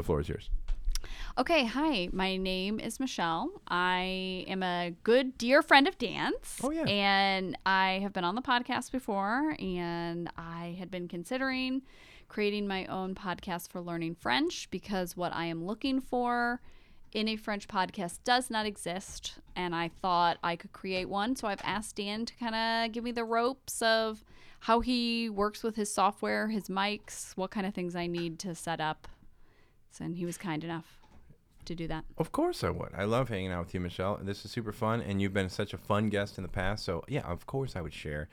The floor is yours. Okay, hi. My name is Michelle. I am a good dear friend of Dan's. Oh, yeah. And I have been on the podcast before, and I had been considering creating my own podcast for learning French because what I am looking for in a French podcast does not exist. And I thought I could create one. So I've asked Dan to kind of give me the ropes of how he works with his software, his mics, what kind of things I need to set up. So, and he was kind enough to do that. Of course I would. I love hanging out with you, Michelle. This is super fun, and you've been such a fun guest in the past. So yeah, of course I would share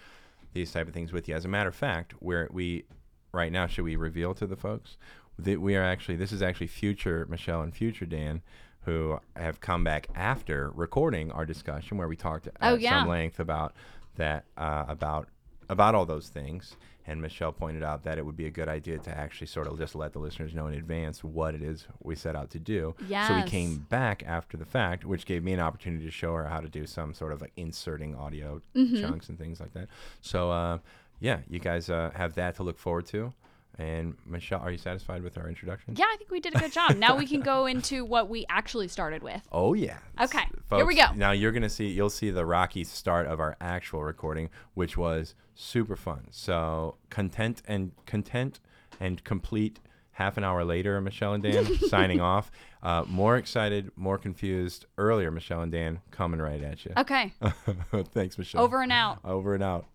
these type of things with you. As a matter of fact, where we right now should we reveal to the folks that we are actually this is actually future Michelle and future Dan who have come back after recording our discussion where we talked at Oh, yeah. some length about that uh, about about all those things. And Michelle pointed out that it would be a good idea to actually sort of just let the listeners know in advance what it is we set out to do. So we came back after the fact, which gave me an opportunity to show her how to do some sort of like inserting audio Mm-hmm. chunks and things like that. So uh, yeah, you guys uh, have that to look forward to. And Michelle, are you satisfied with our introduction? Yeah, I think we did a good job. now we can go into what we actually started with. Oh yeah. Okay, S- here we go. Now you're gonna see you'll see the rocky start of our actual recording, which was super fun. So content and content and complete. Half an hour later, Michelle and Dan signing off. Uh, more excited, more confused. Earlier, Michelle and Dan coming right at you. Okay, Thanks, Michelle. over and out. Over and out.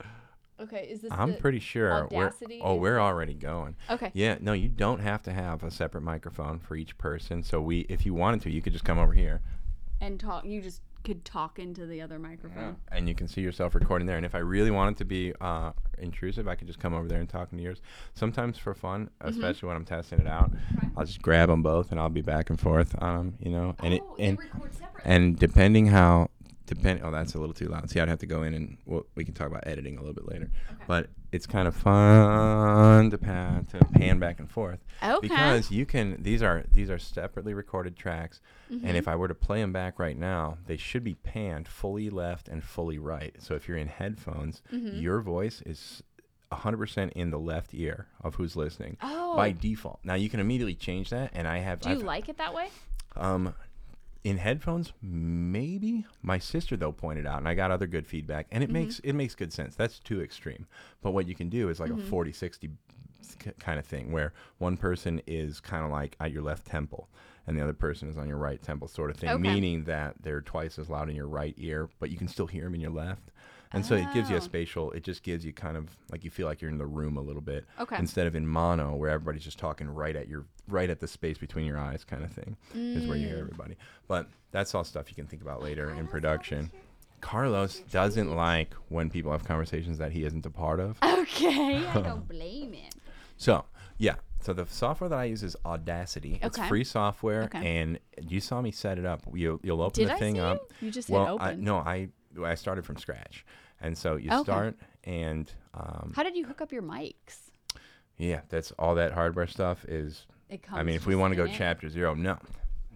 Okay, is this? I'm pretty sure. We're, Audacity oh, we're already going. Okay. Yeah, no, you don't have to have a separate microphone for each person. So we, if you wanted to, you could just come over here. And talk. You just could talk into the other microphone. and you can see yourself recording there. And if I really wanted to be uh, intrusive, I could just come over there and talk into yours. Sometimes for fun, Mm-hmm. especially when I'm testing it out, I'll just grab them both and I'll be back and forth on them, you know. And it Oh, they and and depending how depend oh that's a little too loud. See, I'd have to go in and well, we can talk about editing a little bit later. But it's kind of fun to pan to pan back and forth Okay. because you can these are these are separately recorded tracks Mm-hmm. and if i were to play them back right now they should be panned fully left and fully right so if you're in headphones Mm-hmm. your voice is 100% in the left ear of who's listening Oh. by default now you can immediately change that and i have Do you I've- like it that way? um in headphones maybe my sister though pointed out and i got other good feedback and it Mm-hmm. makes it makes good sense that's too extreme but what you can do is like Mm-hmm. a 40 60 kind of thing where one person is kind of like at your left temple and the other person is on your right temple sort of thing Okay. meaning that they're twice as loud in your right ear but you can still hear them in your left and so it gives you a Oh. spatial it just gives you kind of like you feel like you're in the room a little bit Okay. instead of in mono where everybody's just talking right at your right at the space between your eyes kind of thing is where you Mm. hear everybody but that's all stuff you can think about later in production carlos doesn't like when people have conversations that he isn't a part of Okay, I don't blame him. so yeah so the software that i use is audacity it's Okay. free software Okay. and you saw me set it up you'll, you'll open Did the I thing see up you? You just hit well I, open. no i i started from scratch and so you Okay. start and um, How did you hook up your mics? yeah that's all that hardware stuff is It comes I mean, if we just want to go it? chapter zero, no,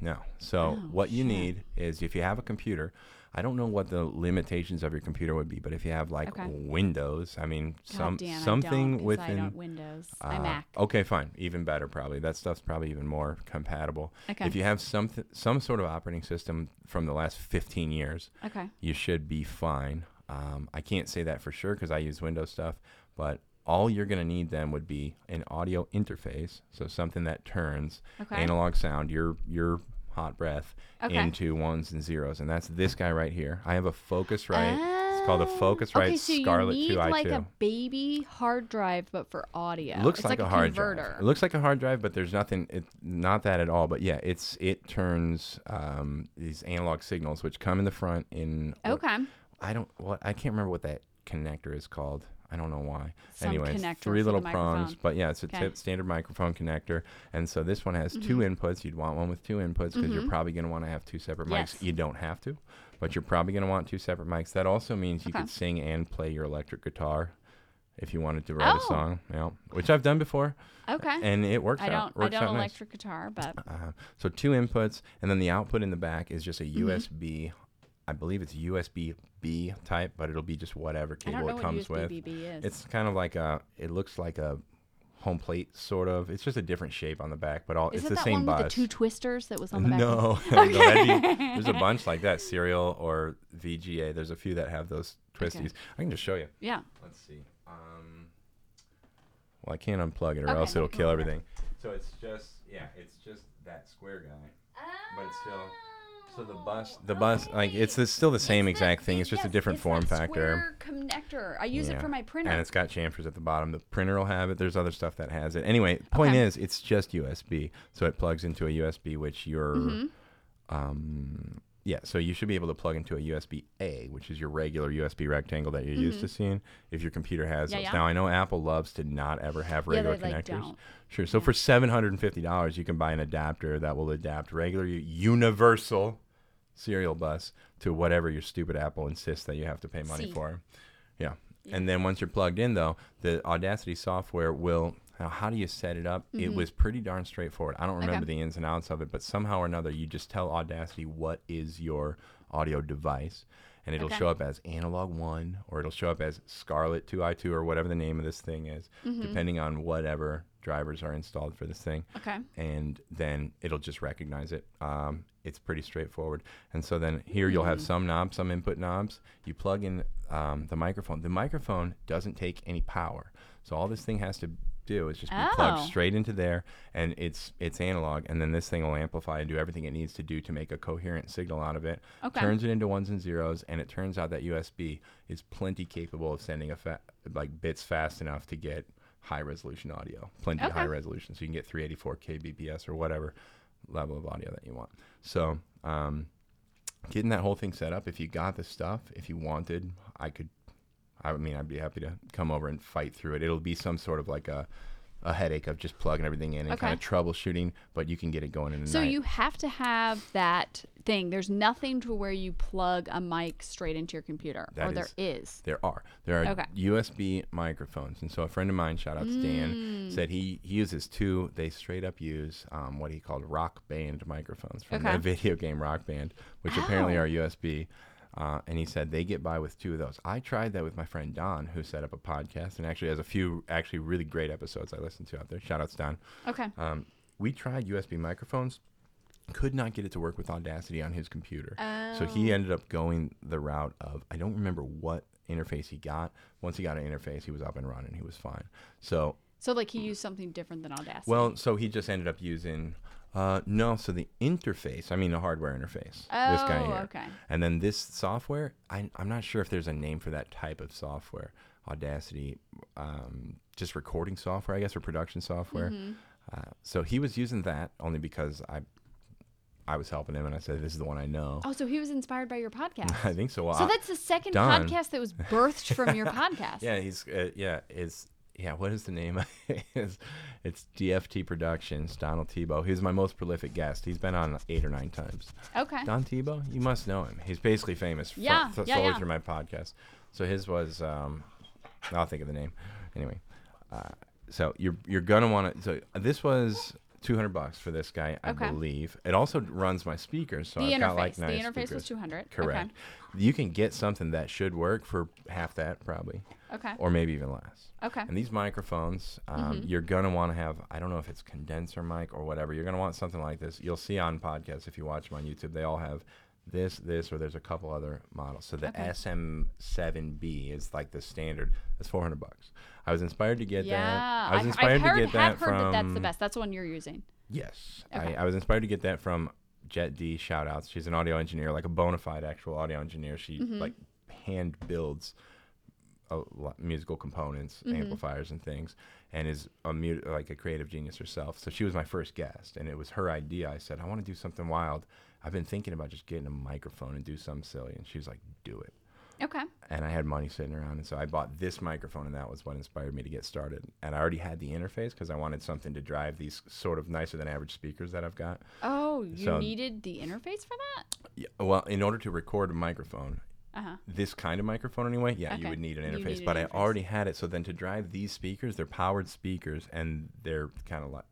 no. So Oh, what you need is if you have a computer, I don't know what the limitations of your computer would be, but if you have like Okay. Windows, I mean, God some damn, I something I within. don't Windows. I uh, Mac. Okay, fine, even better probably. That stuff's probably even more compatible. Okay. If you have some some sort of operating system from the last 15 years, Okay. you should be fine. Um, I can't say that for sure because I use Windows stuff, but all you're going to need then would be an audio interface, so something that turns Okay. analog sound, your your hot breath, Okay. into ones and zeros, and that's this guy right here. I have a Focusrite. it's called a Focusrite okay, so Scarlett you need 2i2. like a baby hard drive, but for audio. It looks like, like, a, hard converter. drive. It looks like a hard drive, but there's nothing. It not that at all. But yeah, it's it turns um, these analog signals, which come in the front in. what- Okay. I don't what I can't remember what that connector is called. I don't know why. Some anyway, connector three little prongs, but yeah, it's a tip, standard microphone connector. And so this one has two inputs. You'd want one with two inputs because you're probably going to want to have two separate mics. Mm-hmm. Yes. You don't have to, but you're probably going to want two separate mics. That also means you Okay. could sing and play your electric guitar if you wanted to write Oh. a song. Yeah, which I've done before, Okay. and it works I out. don't. I works don't out nice. electric guitar, but Uh, so two inputs, and then the output in the back is just a Mm-hmm. USB. I believe it's USB B type, but it'll be just whatever cable I don't know it what comes USB with. Is. It's kind of like a. It looks like a home plate sort of. It's just a different shape on the back, but all Is it's it the that same one bus. with the two twisters that was on the back? no, no be- there's a bunch like that. Serial or VGA. There's a few that have those twisties. I can just show you. Yeah. Let's see. Um, well, I can't unplug it, or Okay, else it'll kill everything. So it's just yeah, it's just that square guy. But it's still- So the bus, the bus, like it's the, still the same exact thing. It's just a different it's form factor. Connector. I use it for my printer. And it's got chamfers at the bottom. The printer will have it. There's other stuff that has it. Anyway, point Okay. is, it's just USB, so it plugs into a USB, which you're, Mm-hmm. um, yeah. So you should be able to plug into a USB A, which is your regular USB rectangle that you're used to seeing. If your computer has Mm-hmm. Yeah, those. yeah. Now I know Apple loves to not ever have Yeah, they, regular like, connectors. don't. Sure. So for seven hundred and fifty dollars, you can buy an adapter that will adapt regular u- universal serial bus to whatever your stupid Apple insists that you have to pay money See. for. Yeah. And then once you're plugged in, though, the Audacity software will. Now, how do you set it up? It was pretty darn straightforward. I don't remember Mm-hmm. Okay. the ins and outs of it, but somehow or another, you just tell Audacity what is your audio device, and it'll Okay. show up as Analog One, or it'll show up as Scarlett 2i2, or whatever the name of this thing is, Mm-hmm. depending on whatever drivers are installed for this thing Okay. and then it'll just recognize it. Um, it's pretty straightforward. And so then here you'll have some knobs, some input knobs. You plug in um, the microphone. The microphone doesn't take any power, so all this thing has to do is just be plugged Oh. straight into there, and it's it's analog. And then this thing will amplify and do everything it needs to do to make a coherent signal out of it. Okay. Turns it into ones and zeros, and it turns out that USB is plenty capable of sending a fa- like bits fast enough to get high resolution audio, plenty Okay. high resolution, so you can get 384 kbps or whatever level of audio that you want. So, um, getting that whole thing set up. If you got the stuff, if you wanted, I could. I mean, I'd be happy to come over and fight through it. It'll be some sort of like a, a headache of just plugging everything in and Okay. kind of troubleshooting, but you can get it going in So night. you have to have that thing. There's nothing to where you plug a mic straight into your computer, That or there is- is. There are. There are Okay. USB microphones. And so a friend of mine, shout out to Mm. Dan, said he, he uses two. They straight up use um, what he called rock band microphones from Okay. the video game Rock Band, which apparently Oh. are USB. Uh, and he said they get by with two of those. I tried that with my friend Don, who set up a podcast and actually has a few actually really great episodes I listened to out there. Shout outs Don. Okay. Um, we tried USB microphones, could not get it to work with Audacity on his computer. So he Oh. ended up going the route of I don't remember what interface he got. Once he got an interface, he was up and running. He was fine. So So like he used something different than Audacity. well, so he just ended up using. Uh, no, so the interface, I mean the hardware interface. this guy Oh, here. okay. And then this software, I, I'm not sure if there's a name for that type of software. Audacity, um, just recording software, I guess, or production software. Mm-hmm. Uh, so he was using that only because I, I was helping him, and I said, "This is the one I know." Oh, so he was inspired by your podcast. I think so. Well, so I- that's the second Don. podcast that was birthed from your podcast. Yeah, he's uh, yeah, is yeah. What is the name? it's, it's DFT Productions. Donald Tebow. He's my most prolific guest. He's been on eight or nine times. Okay. Don Tebow, you must know him. He's basically famous Yeah, yeah, solely yeah. through my podcast. So his was um, I'll think of the name. Anyway, uh, so you're you're gonna want to. So this was. 200 bucks for this guy, I Okay. believe. It also runs my speakers, so the I've interface. got like nice. the interface speakers. was 200. Correct. You can get something that should work for half that, probably, Okay. Or maybe even less. Okay. And these microphones, um, Mm-hmm. you're gonna want to have. I don't know if it's condenser mic or whatever. You're gonna want something like this. You'll see on podcasts if you watch them on YouTube. They all have this, this, or there's a couple other models. So the Okay. SM7B is like the standard. It's 400 bucks. I was inspired to get yeah. that. I was inspired I've heard, to get that heard from. that that's the best. That's the one you're using. Yes. Okay. I, I was inspired to get that from Jet D. Shout outs. She's an audio engineer, like a bona fide actual audio engineer. She Mm-hmm. like hand builds musical components, Mm-hmm. amplifiers, and things, and is a mu- like a creative genius herself. So she was my first guest, and it was her idea. I said, I want to do something wild. I've been thinking about just getting a microphone and do something silly, and she was like, Do it. Okay. And I had money sitting around, and so I bought this microphone, and that was what inspired me to get started. And I already had the interface because I wanted something to drive these sort of nicer than average speakers that I've got. Oh, you So- needed the interface for that? Yeah, well, in order to record a microphone, Uh huh. this kind of microphone anyway, yeah, you would need an interface. need but an I already had it. So then to drive these speakers, they're powered speakers and they're kind of like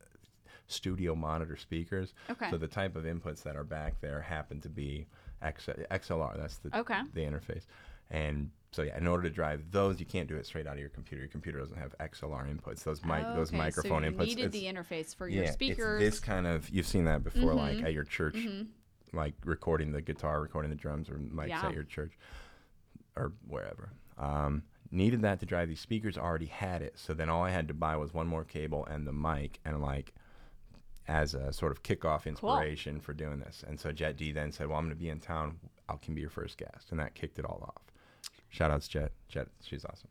studio monitor speakers. Okay. So the type of inputs that are back there happen to be X- XLR. That's the Okay. the interface. And so yeah, in order to drive those, you can't do it straight out of your computer. Your computer doesn't have XLR inputs. Those mic those Okay, microphone so you inputs. needed the interface for your yeah, speakers. It's this kind of you've seen that before, like Mhm. at your church, Mhm. Like recording the guitar, recording the drums, or mics Yeah. at your church or wherever. Um, needed that to drive these speakers. Already had it, so then all I had to buy was one more cable and the mic, and like as a sort of kickoff inspiration for doing this. And so Jet D then said, "Well, I'm going to be in town. I can be your first guest," and that kicked it all off. Shout outs Jet. Jet, she's awesome.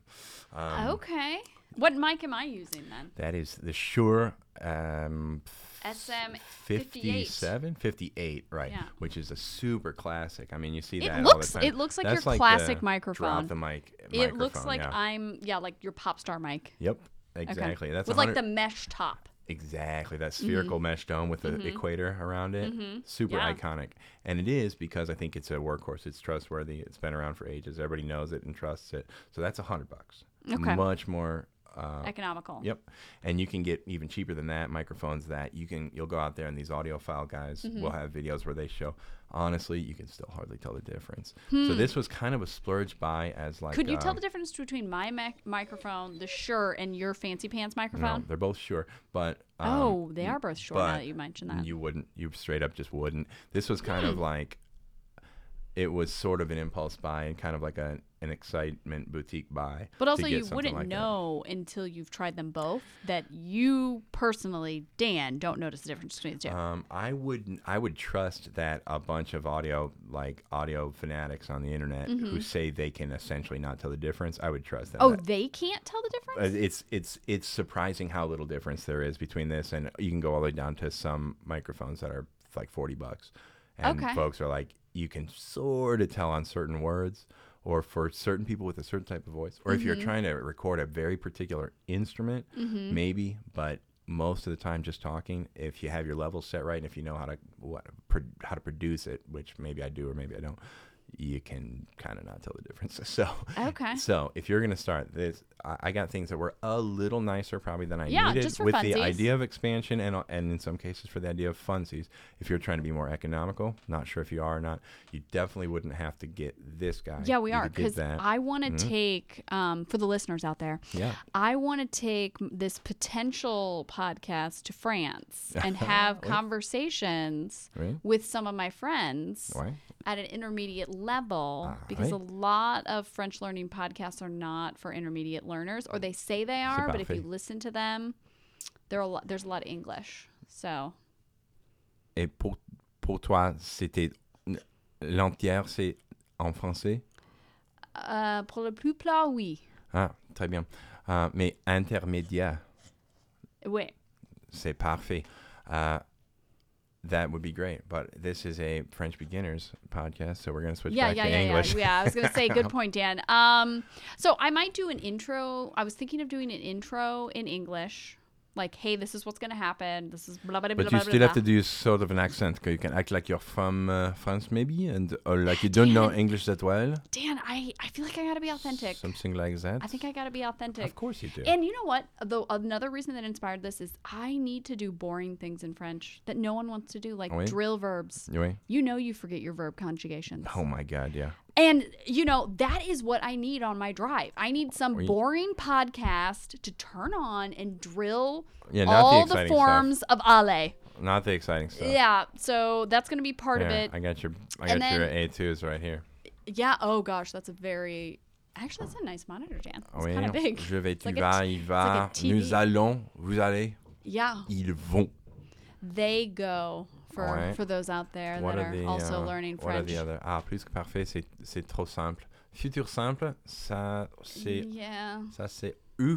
Um, okay. What mic am I using then? That is the Shure um, SM 57, 58, right? Yeah. Which is a super classic. I mean, you see It that looks- all the time. it looks like That's your the classic Drop microphone. the mic. It looks like yeah. I'm yeah, like your pop star mic. Yep, Okay. exactly. That's with 100 like the mesh top. Exactly, that spherical mesh dome with the equator around it, super Mm-hmm. Yeah. iconic. And it is because I think it's a workhorse. It's trustworthy. It's been around for ages. Everybody knows it and trusts it. So that's a hundred bucks. Okay. Much more. Uh, Economical. Yep, and you can get even cheaper than that. Microphones that you can you'll go out there and these audiophile guys Mm-hmm. will have videos where they show. Honestly, you can still hardly tell the difference. Hmm. So this was kind of a splurge buy as like. Could you tell um, the difference between my mic- microphone, the Shure, and your fancy pants microphone? No, they're both sure, but um, oh, they are both Shure now that you mentioned that. You wouldn't. You straight up just wouldn't. This was kind Hmm. of like. It was sort of an impulse buy and kind of like a, an excitement boutique buy. but also, you wouldn't like that. know until you've tried them both that you personally, Dan, don't notice the difference between the two. Um, I would I would trust that a bunch of audio like audio fanatics on the internet who say they can essentially not tell the difference. I would trust them. Mm-hmm. oh, that- they can't tell the uh, difference? it's it's it's surprising how little difference there is between this and you can go all the way down to some microphones that are like forty bucks, and Okay. folks are like you can sort of tell on certain words. Or for certain people with a certain type of voice, or if you're Mm-hmm. trying to record a very particular instrument, maybe. But most of the time, just talking. If you have your levels set right, and if you know how to what pro- how to produce it, which maybe I do or maybe I don't, you can kind of not tell the difference. So Okay. so if you're gonna start this, I, I got things that were a little nicer probably than I Yeah, needed just for with funsies. the idea of expansion and and in some cases for the idea of funsies. If you're trying to be more economical, not sure if you are or not, you definitely wouldn't have to get this guy. Yeah, we You are because. I want to take um, for the listeners out there. Yeah. I want to take this potential podcast to France and have conversations Right. with some of my friends Right. At an intermediate level Ah, because a lot of French learning podcasts are not for intermediate learners, or they say they are, but if you listen to them, there are a lot, there's a lot of English. So Et pour pour toi, c'était l'entière, c'est en français. uh, pour le plus plat, oui. Ah, très bien. Euh, mais intermédiaire. Oui. c'est parfait. Uh, that would be great. But this is a French beginners podcast, so we're going to switch yeah, back yeah, to yeah, English. yeah. Yeah, I was gonna say, good point, Dan. Um, so I might do an intro. I was thinking of doing an intro in English, like, hey, this is what's gonna happen. This is blah blah blah But blah you blah. still have to do sort of an accent. 'cause You can act like you're from uh, France, maybe, and or like you don't know English that well. Dan, I I feel like I gotta be authentic. Something like that. I think I gotta be authentic. Of course you do. And you know what? Though another reason that inspired this is I need to do boring things in French that no one wants to do, like Oui. drill verbs. Oui. You know, you forget your verb conjugations. Oh my God, yeah. And you know, that is what I need on my drive. I need some Oui. boring podcast to turn on and drill Yeah, the all the, exciting forms of ale. Not the exciting stuff. Yeah, so that's going to be part of it. I got your I got your then- A2s right here. yeah, oh gosh, that's a very Actually, that's a nice monitor, Dan. It's oh, Oui. kind of big. Je vais, tu like vas, t- il va, like nous allons, vous allez, Yeah, ils vont. they go for Ouais. for those out there What that are are the, also uh, learning what are French. the other? Ah, plus que parfait, c'est c'est trop simple. Futur simple, ça c'est Yeah. ça c'est U.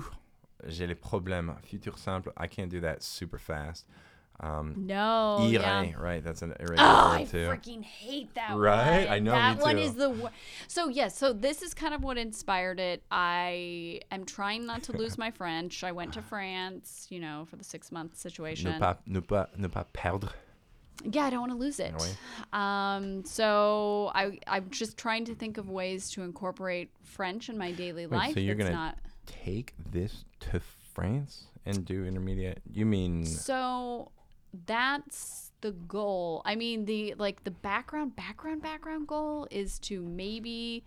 J'ai les problèmes. Futur simple, I can't do that super fast. Um, No. irait, yeah. right? That's an Oh, irregular I too. freaking hate that one. Right? one. I know, me That one is the wor- So yes, so this is kind of what inspired it. I am trying not to lose my French. I went to France, you know, for the six month situation. Ne pas, ne pas, ne pas perdre. Yeah, I don't want to lose it. Um, so I I'm just trying to think of ways to incorporate French in my daily Wait, life. so you're that's gonna not take this to France and do intermediate? You mean So that's the goal. I mean, the like the background, background, background goal is to maybe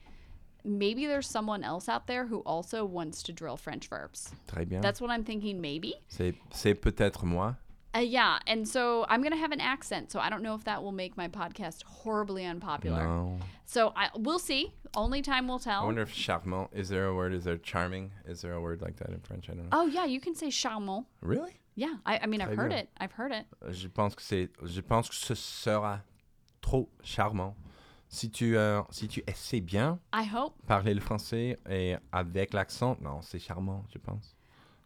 maybe there's someone else out there who also wants to drill French verbs. Très bien. That's what I'm thinking, maybe. C'est c'est peut-être moi. Uh, yeah, and so I'm gonna have an accent, so I don't know if that will make my podcast horribly unpopular. No. So I we'll see. Only time will I tell. wonder if charmant is there a word? Is there charming? Is there a word like that in French? I don't know. oh yeah, you can say charmant. Really? Yeah, I, I mean I've heard bien. it. I've heard it. Je pense que c'est je pense que ce sera trop charmant si tu euh, si tu essaies bien I hope. parler le français et avec l'accent. Non, c'est charmant, je pense.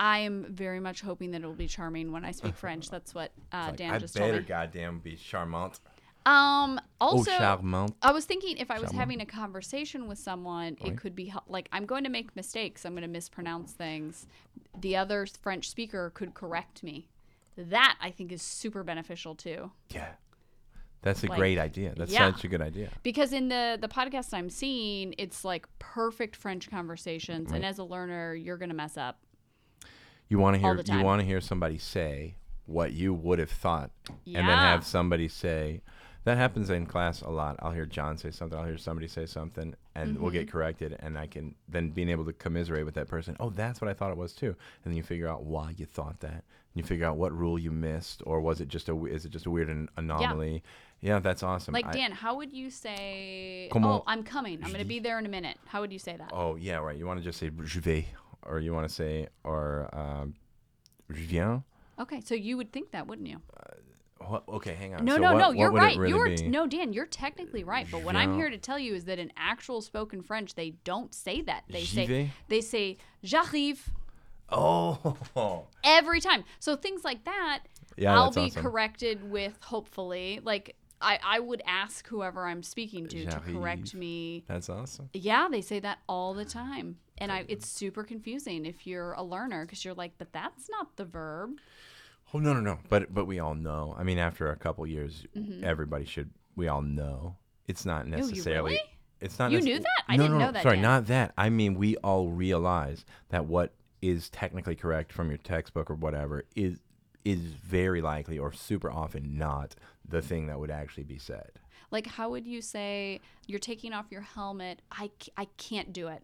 I am very much hoping that it will be charming when I speak French. That's what uh, Like, Dan I just told better me. goddamn be charmante. Um. Also, oh, charmante. I was thinking if I was charmant. having a conversation with someone, oui. it could be like I'm going to make mistakes. I'm going to mispronounce things. The other French speaker could correct me. That I think is super beneficial too. Yeah. That's a Like, great idea. That's yeah. such a good idea. Because in the the podcast I'm seeing, it's like perfect French conversations, and as a learner, you're going to mess up. You want to hear you want to hear somebody say what you would have thought and then have somebody say that happens in class a lot. I'll hear John say something, I'll hear somebody say something and we'll Mm-hmm. get corrected and I can then being able to commiserate with that person. Oh, that's what I thought it was too. And then you figure out why you thought that. And you figure out what rule you missed or was it just a is it just a weird an- anomaly? Yeah, yeah. that's awesome. Like I- Dan, how would you say? Oh, I'm coming. I'm going to be there in a minute. How would you say that? Oh, yeah, right. You want to just say je vais or you want to say or um, je viens. Okay, so you would think that, wouldn't you? What? Okay, hang on. No, So no, what- no. what You're right. really you're be? no, Dan. You're technically right. But what I'm here to tell you is that in actual spoken French, they don't say that. They J'y say vais? they say j'arrive Oh, every time. So things like that, Yeah, I'll be awesome. corrected with hopefully like. I, I would ask whoever I'm speaking to to correct me. that's awesome. Yeah, they say that all the time. And I it's super confusing if you're a learner because you're like, but that's not the verb. Oh no, no, no. But but we all know. I mean, after a couple years, Mm-hmm. everybody should. We all know it's not you necessarily. really? It's not. You nece- knew that? I no, didn't no, no. know that, Sorry, Dan. not that. I mean, we all realize that what is technically correct from your textbook or whatever is is very likely or super often not the thing that would actually be said. Like, how would you say you're taking off your helmet? I, I can't do it.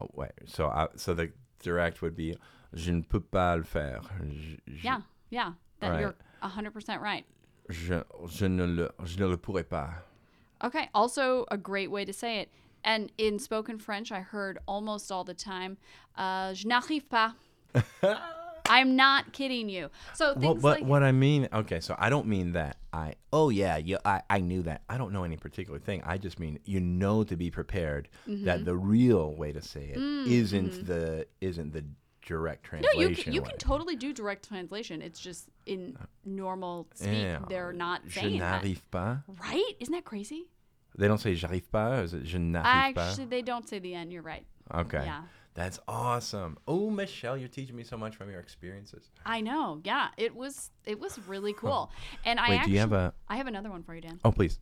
Oh, wait. So I, so the direct would be je ne peux pas le faire. Je, je- Yeah, yeah. That Right. you're 100% right. Je, je ne le je ne le pourrais pas. Okay. Also, a great way to say it. And in spoken French, I heard almost all the time, uh, je n'arrive pas. I'm not kidding you. So Well, but like what I mean, okay, so I don't mean that I, oh yeah, yeah, I, I knew that. I don't know any particular thing. I just mean you know to be prepared Mm-hmm. that the real way to say it not the isn't the direct translation. no, you can, you way. can totally do direct translation. It's just in normal speak, Yeah. they're not Je saying that. n'arrive pas. Right? Isn't that crazy? They don't say j'arrive pas. Or is it je n'arrive Actually, they don't say the end. You're right. Okay. yeah. That's awesome. Oh, Michelle, you're teaching me so much from your experiences. I know. Yeah, it was it was really cool. And I actually do you have a? I have another one for you, Dan. Oh, please.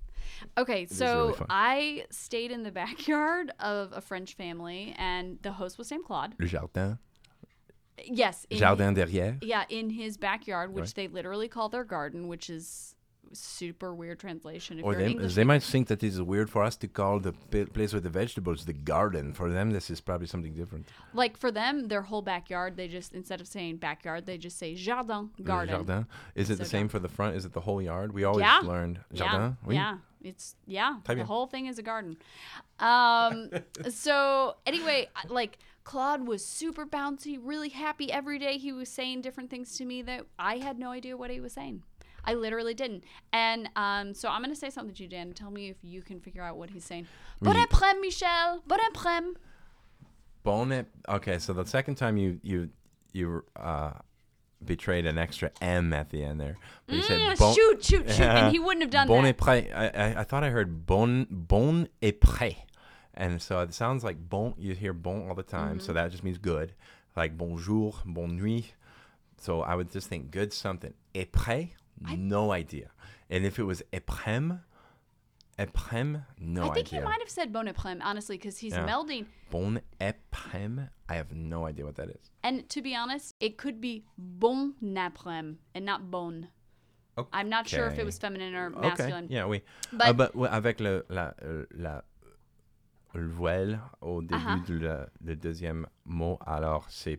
Okay, is so really. I stayed in the backyard of a French family, and the host was named Claude. Le jardin. Yes, in, Jardin derrière. Yeah, in his backyard, which Right. they literally call their garden, which is super weird translation. If Or they, they might think that this is weird for us to call the p- place with the vegetables the garden. For them, this is probably something different. like for them, their whole backyard, they just instead of saying backyard, they just say jardin, garden. Jardin. Is it So the same for the front? Is it the whole yard? We always Yeah. learned Yeah, jardin. Oui. yeah, it's yeah. Très The bien. whole thing is a garden. Um, so anyway, like Claude was super bouncy, really happy every day. He was saying different things to me that I had no idea what he was saying. I literally didn't. And um, so I'm gonna say something to you, Dan. Tell me if you can figure out what he's saying. Bon après, Michel. Bon après. Bon Okay, so the second time you you you uh, betrayed an extra M at the end there, but you Mm, said bon. shoot, shoot, shoot. And he wouldn't have done bon that. et prêt. I, I I thought I heard bon bon prêt, and so it sounds like bon. You hear bon all the time, Mm-hmm. so that just means good, like bonjour, bonne nuit. So I would just think good something. Et no idea. And if it was éprem, éprem, no I think idea. he might have said bon après, honestly, because he's Yeah. melding. Bon éprem, I have no idea what that is. And to be honest, it could be bon après and not bon. I'm not sure if it Okay. was feminine or Okay. masculine. Yeah, oui. But- Ah, but avec le la euh, la le voile au début Uh-huh. du le, le deuxième mot. Alors, c'est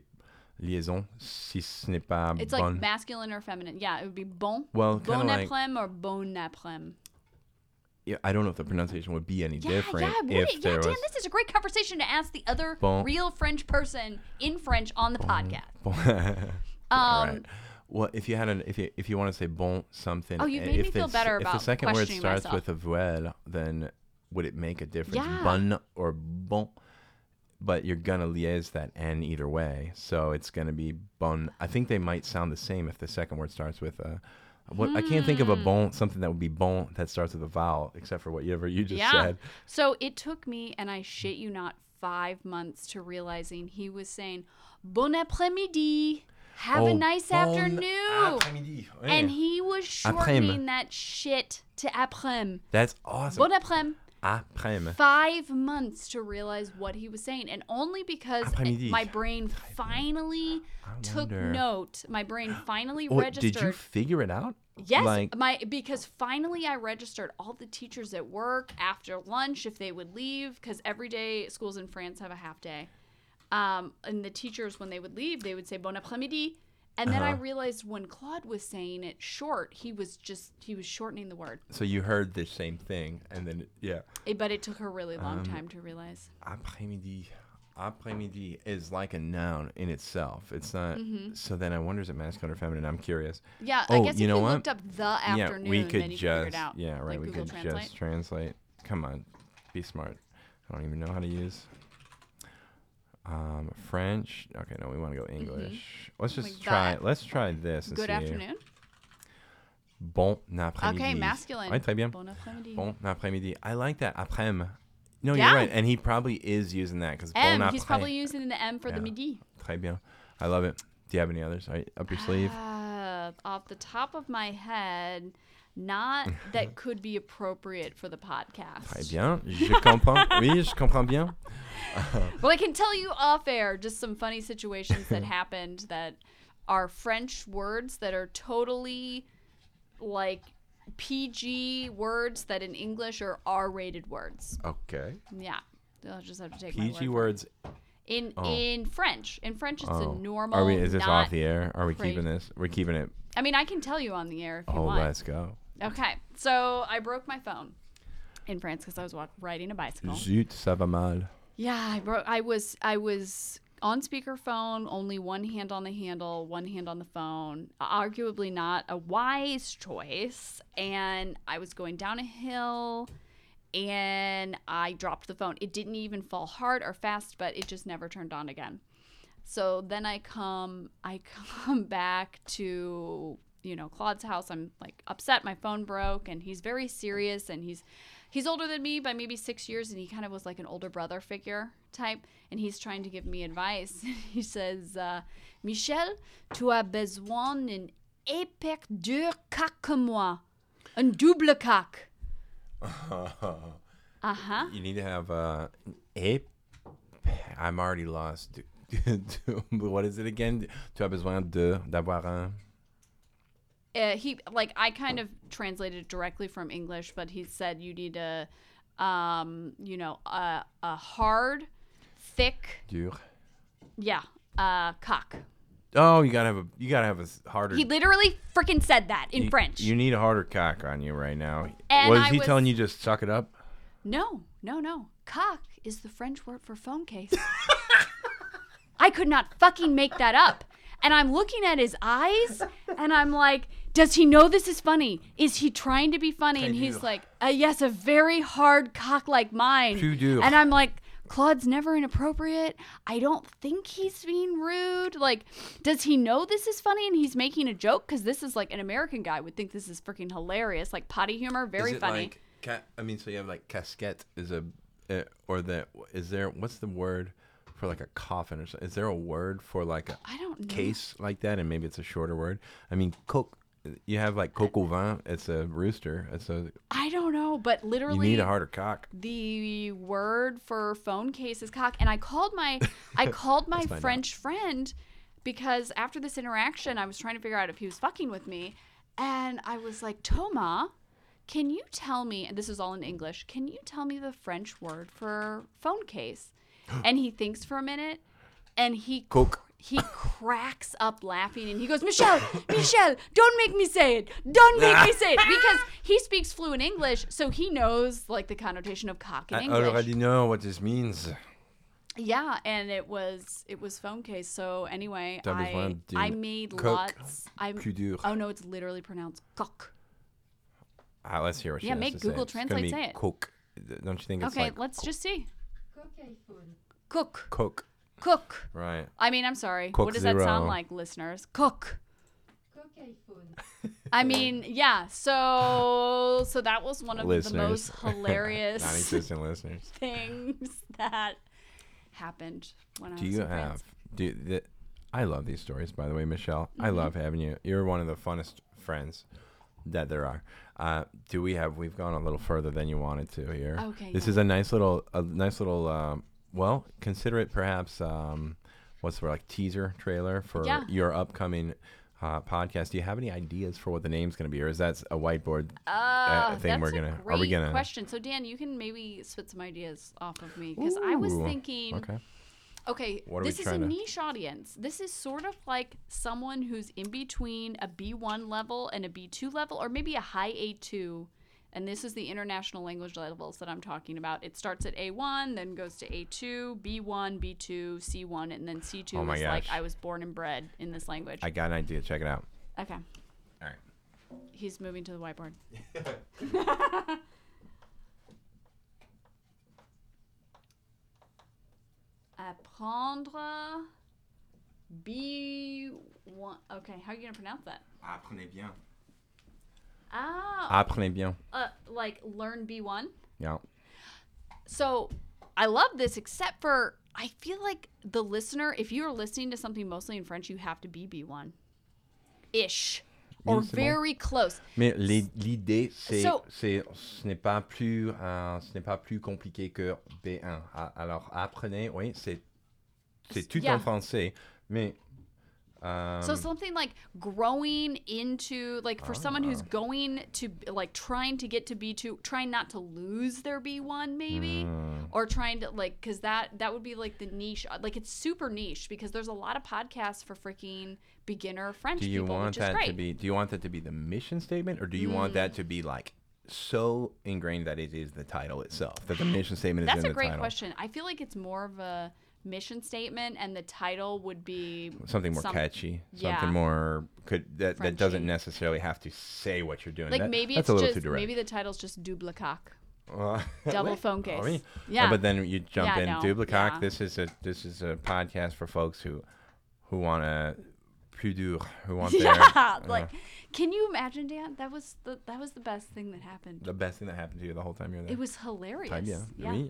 liaison si ce n'est pas It's bon. like masculine or feminine. Yeah, it would be bon. well, Bon like, or bon après. yeah, I don't know if the pronunciation would be any Yeah, different yeah, if it- there yeah, Dan, was. this is a great conversation to ask the other Bon. real French person in French on the podcast. Bon. Um, All right. Well, if you had an if you if you want to say bon something, Oh, you've uh, made if me feel better if the second word starts myself. with a voyelle, then would it make a difference? Yeah. Bon or bon, but you're gonna liaise that n either way, so it's gonna be bon. I think they might sound the same if the second word starts with a. What I can't think of a Hmm. bon something that would be bon that starts with a vowel, except for whatever you just yeah. said. So it took me, and I shit you not, five months to realizing he was saying bon après-midi. Have a Oh, nice bon afternoon. après-midi. And he was shortening that shit to après-midi. That's awesome. Bon après-midi. Après-midi. Five months to realize what he was saying. And only because Après-midi. my brain finally took note. My brain finally Oh, registered. did you figure it out? Yes, Like, my because finally I registered all the teachers at work after lunch if they would leave because every day schools in France have a half day, um, and the teachers when they would leave they would say bon après-midi, and then I Uh-huh. realized when Claude was saying it short he was just he was shortening the word, so you heard the same thing, and then yeah. Eh, but it took her a really long Um, time to realize. Après-midi. Après-midi is like a noun in itself. It's not. So then I wonder is it masculine or feminine? I'm curious. Yeah, I oh, guess you know you what? looked up the afternoon, yeah, we could just. could figure it out. Yeah, right. like we Google could Translate. just translate. Come on, be smart. I don't even know how to use. Um, French. Okay, no, we want to go English. Let's just Like try. that. Let's try this. And Good see. afternoon. Bon après-midi. Okay, masculine. Ouais, très bien. Bon après-midi. Bon après-midi. I like that. Après-midi. No, Yeah. you're right. And he probably is using that because bon he's probably using the M for the midi. Très bien. I love it. Do you have any others right, up your sleeve? Uh, off the top of my head, not that could be appropriate for the podcast. Très bien. Je comprends. Oui, je comprends bien. Well, I can tell you off air just some funny situations that happened that are French words that are totally like PG words that in English are R-rated words. Okay. Yeah, I'll just have to take my word PG words. in Oh. in French. In French, it's Oh. a normal. Are we? Is this off the air? Are we crazy. keeping this? We're keeping it. I mean, I can tell you on the air if you Oh, want. let's go. Okay, so I broke my phone in France because I was walk- riding a bicycle. Zut, ça va mal. Yeah, I broke. I was I was on speakerphone, only one hand on the handle, one hand on the phone. Arguably not a wise choice. And I was going down a hill, and I dropped the phone. It didn't even fall hard or fast, but it just never turned on again. So then I come I come back to you know Claude's house. I'm like upset. My phone broke, and he's very serious, and he's he's older than me by maybe six years, and he kind of was like an older brother figure type, and he's trying to give me advice. he says, uh, "Michel, tu as besoin d'un hyper dur coque comme moi, un double coque." Uh huh. You need to have uh, a. I'm already lost. what is it again? Tu as besoin de d'avoir un. Uh, he like I kind of translated directly from English, but he said you need a, um, you know, a, a hard, thick, Dur. yeah, uh, cock. Oh, you gotta have a. You gotta have a harder. He literally freaking said that in you, French. You need a harder cock on you right now. And was I he was- telling you just suck it up? no, no, no. Cock is the French word for phone case. I could not fucking make that up. And I'm looking at his eyes, and I'm like, does he know this is funny? Is he trying to be funny? And he's like, uh, yes, a very hard cock like mine. And I'm like, Claude's never inappropriate. I don't think he's being rude. Like, does he know this is funny and he's making a joke? Because this is like an American guy would think this is freaking hilarious. Like potty humor, very is it funny. Like, ca- I mean, so you have like casquette is a, uh, or the is there? What's the word for like a coffin or something? Is there a word for like a I don't know. case like that? And maybe it's a shorter word. I mean, coq. You have like coq au vin. It's a rooster. It's a. I don't know, but literally, You need a harder cock. the word for phone case is cock. And I called my I called my out. French friend because after this interaction, I was trying to figure out if he was fucking with me, and I was like, Toma, Can you tell me, and this is all in English, can you tell me the French word for phone case? and he thinks for a minute and he Coke. He cracks up laughing and he goes, Michelle, Michelle, don't make me say it. Don't make me say it. Because he speaks fluent English, so he knows like the connotation of cock in I English. already know what this means. Yeah, and it was it was phone case. So anyway, T'as I besoin I d'une made coque lots. I plus dure. oh no, it's literally pronounced cock. Ah, let's hear what she Yeah, has make to say. Google It's gonna Translate be say it. Coke. Don't you think it's Okay, like let's just see. Cook iPhone. Cook, Coke? Cook. Right. I mean, I'm sorry. Cook what does that sound like, listeners? Cook. Cook iPhone. I mean, yeah. So, so that was one of listeners. the most hilarious Non-existent listeners. things that happened when I Do was you in France. have? Do the, I love these stories, by the way, Michelle. I Mm-hmm. love having you. You're one of the funnest friends that there are. Uh, do we have? We've gone a little further than you wanted to here. Okay, This yeah. is a nice little, a nice little. Um, well, consider it perhaps. Um, what's the word, like teaser trailer for Yeah. your upcoming uh, podcast? Do you have any ideas for what the name's going to be, or is that a whiteboard Uh, thing we're gonna- are we gonna- question? So Dan, you can maybe spit some ideas off of me because I was thinking. Okay. Okay, What are we this is a to- niche audience. This is sort of like someone who's in between a B1 level and a B2 level, or maybe a high A2. And this is the international language levels that I'm talking about. It starts at A1, then goes to A2, B1, B2, C1, and then C2 Oh my is like. I was born and bred in this language. I got an idea. Check it out. okay, All right. he's moving to the whiteboard. Apprendre B1. Okay, how are you going to pronounce that? Apprenez bien. Ah, Apprenez bien. uh, like learn B1. Yeah. So I love this, except for I feel like the listener, if you are listening to something mostly in French, you have to be B1 ish or bon. very close. Mais l'i- l'idée, c'est, So- c'est, ce n'est pas plus, euh, ce n'est pas plus compliqué que B1. A- Alors, apprenez, oui, c'est, c'est tout Yeah. en français, mais um, So something like growing into like for someone who's going to like trying to get to B2, trying not to lose their B1 maybe Mm. or trying to like cuz that that would be like the niche like it's super niche because there's a lot of podcasts for freaking beginner French do you people want that to be? Do you want that to be the mission statement, or do you want Mm. that to be like so ingrained that it is the title itself? That the mission statement is That's a great title. question. I feel like it's more of a mission statement and the title would be Something more some- catchy, Yeah. something more could that, that doesn't necessarily have to say what you're doing. like That- maybe that's it's a little just too direct. maybe the title's just double. Uh, Double phone case. Yeah. Oh, but then you jump Yeah, in no, yeah. This is a this is a podcast for folks who who want to plus dur, who want their Yeah, uh, like can you imagine Dan? That was the that was the best thing that happened. the best thing that happened to you the whole time you're there. It was hilarious. Bien. Yeah.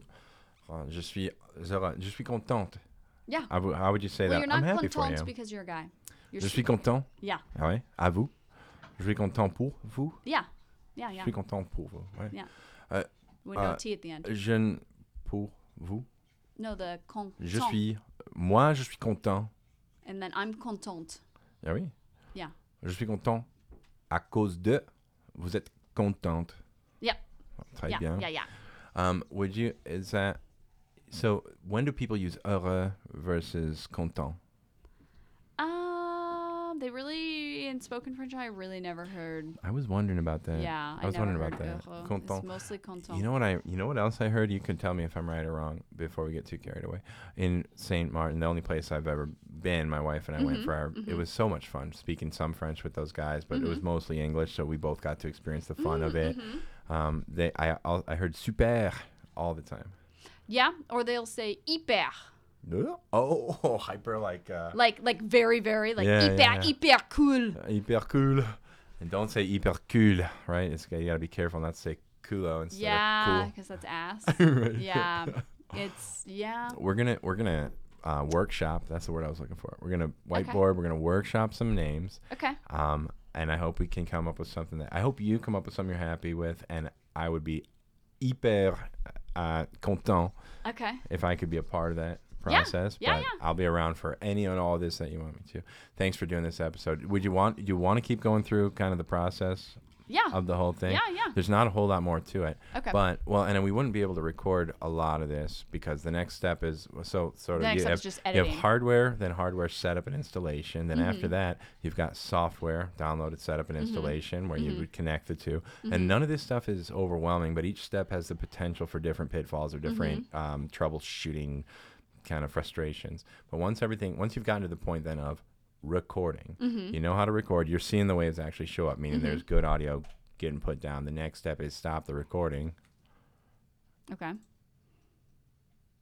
Je suis je suis contente. Yeah. How, would- how would you say Well, that? you're I'm not happy for content you. because you're a guy. You're Je suis content. Yeah. Ah ouais? À vous? Je suis content pour vous? Yeah. Yeah, Je yeah. suis content pour vous. Ouais. Yeah. Euh, With no uh, T at the end. Je ne pour vous. No, the content. Je suis moi je suis content. And then I'm contente. Ah oui? Yeah. Je suis content à cause de vous êtes contente. Yep. Très Yeah, bien. yeah, yeah. Um, would you is that so? When do people use heureux versus content? Um, they really in spoken French. I really never heard. I was wondering about that. Yeah, I was never wondering about that. Content. It's mostly content. You know what I? You know what else I heard? You can tell me if I'm right or wrong before we get too carried away. In Saint Martin, the only place I've ever been, my wife and I went Mhm, for our. It mhm. was so much fun speaking some French with those guys, but it was Mhm. mostly English, so we both got to experience the fun of it. Mhm. Um, they, I, I heard super all the time. Yeah, or they'll say hyper, Oh, hyper like uh, like like very very like Yeah, hyper yeah, yeah. hyper cool. hyper cool. And don't say hyper cool, right? It's you gotta be careful not to say culo instead Yeah, because that's ass. Right. yeah, it's yeah. We're gonna we're gonna uh, workshop. That's the word I was looking for. We're gonna whiteboard. We're gonna workshop some names. Okay. Um, and I hope we can come up with something that I hope you come up with something you're happy with, and I would be hyper uh, content Okay. if I could be a part of that Yeah, process. yeah, but yeah. I'll be around for any and all this that you want me to. Thanks for doing this episode. Would you want you want to keep going through kind of the process Yeah. of the whole thing. Yeah, yeah. There's not a whole lot more to it. Okay. But well, and then we wouldn't be able to record a lot of this because the next step is so sort of you have, just you have hardware, then hardware setup and installation. Then after Mm-hmm. that, you've got software downloaded, setup and installation where Mm-hmm. you would connect the 2 And none of this stuff is overwhelming, but each step has the potential for different pitfalls or different Mm-hmm. um, troubleshooting kind of frustrations. But once everything, once you've gotten to the point then of recording, Mm-hmm. you know how to record. You're seeing the waves actually show up, meaning there's good audio getting put down. The next step is stop the recording. Okay.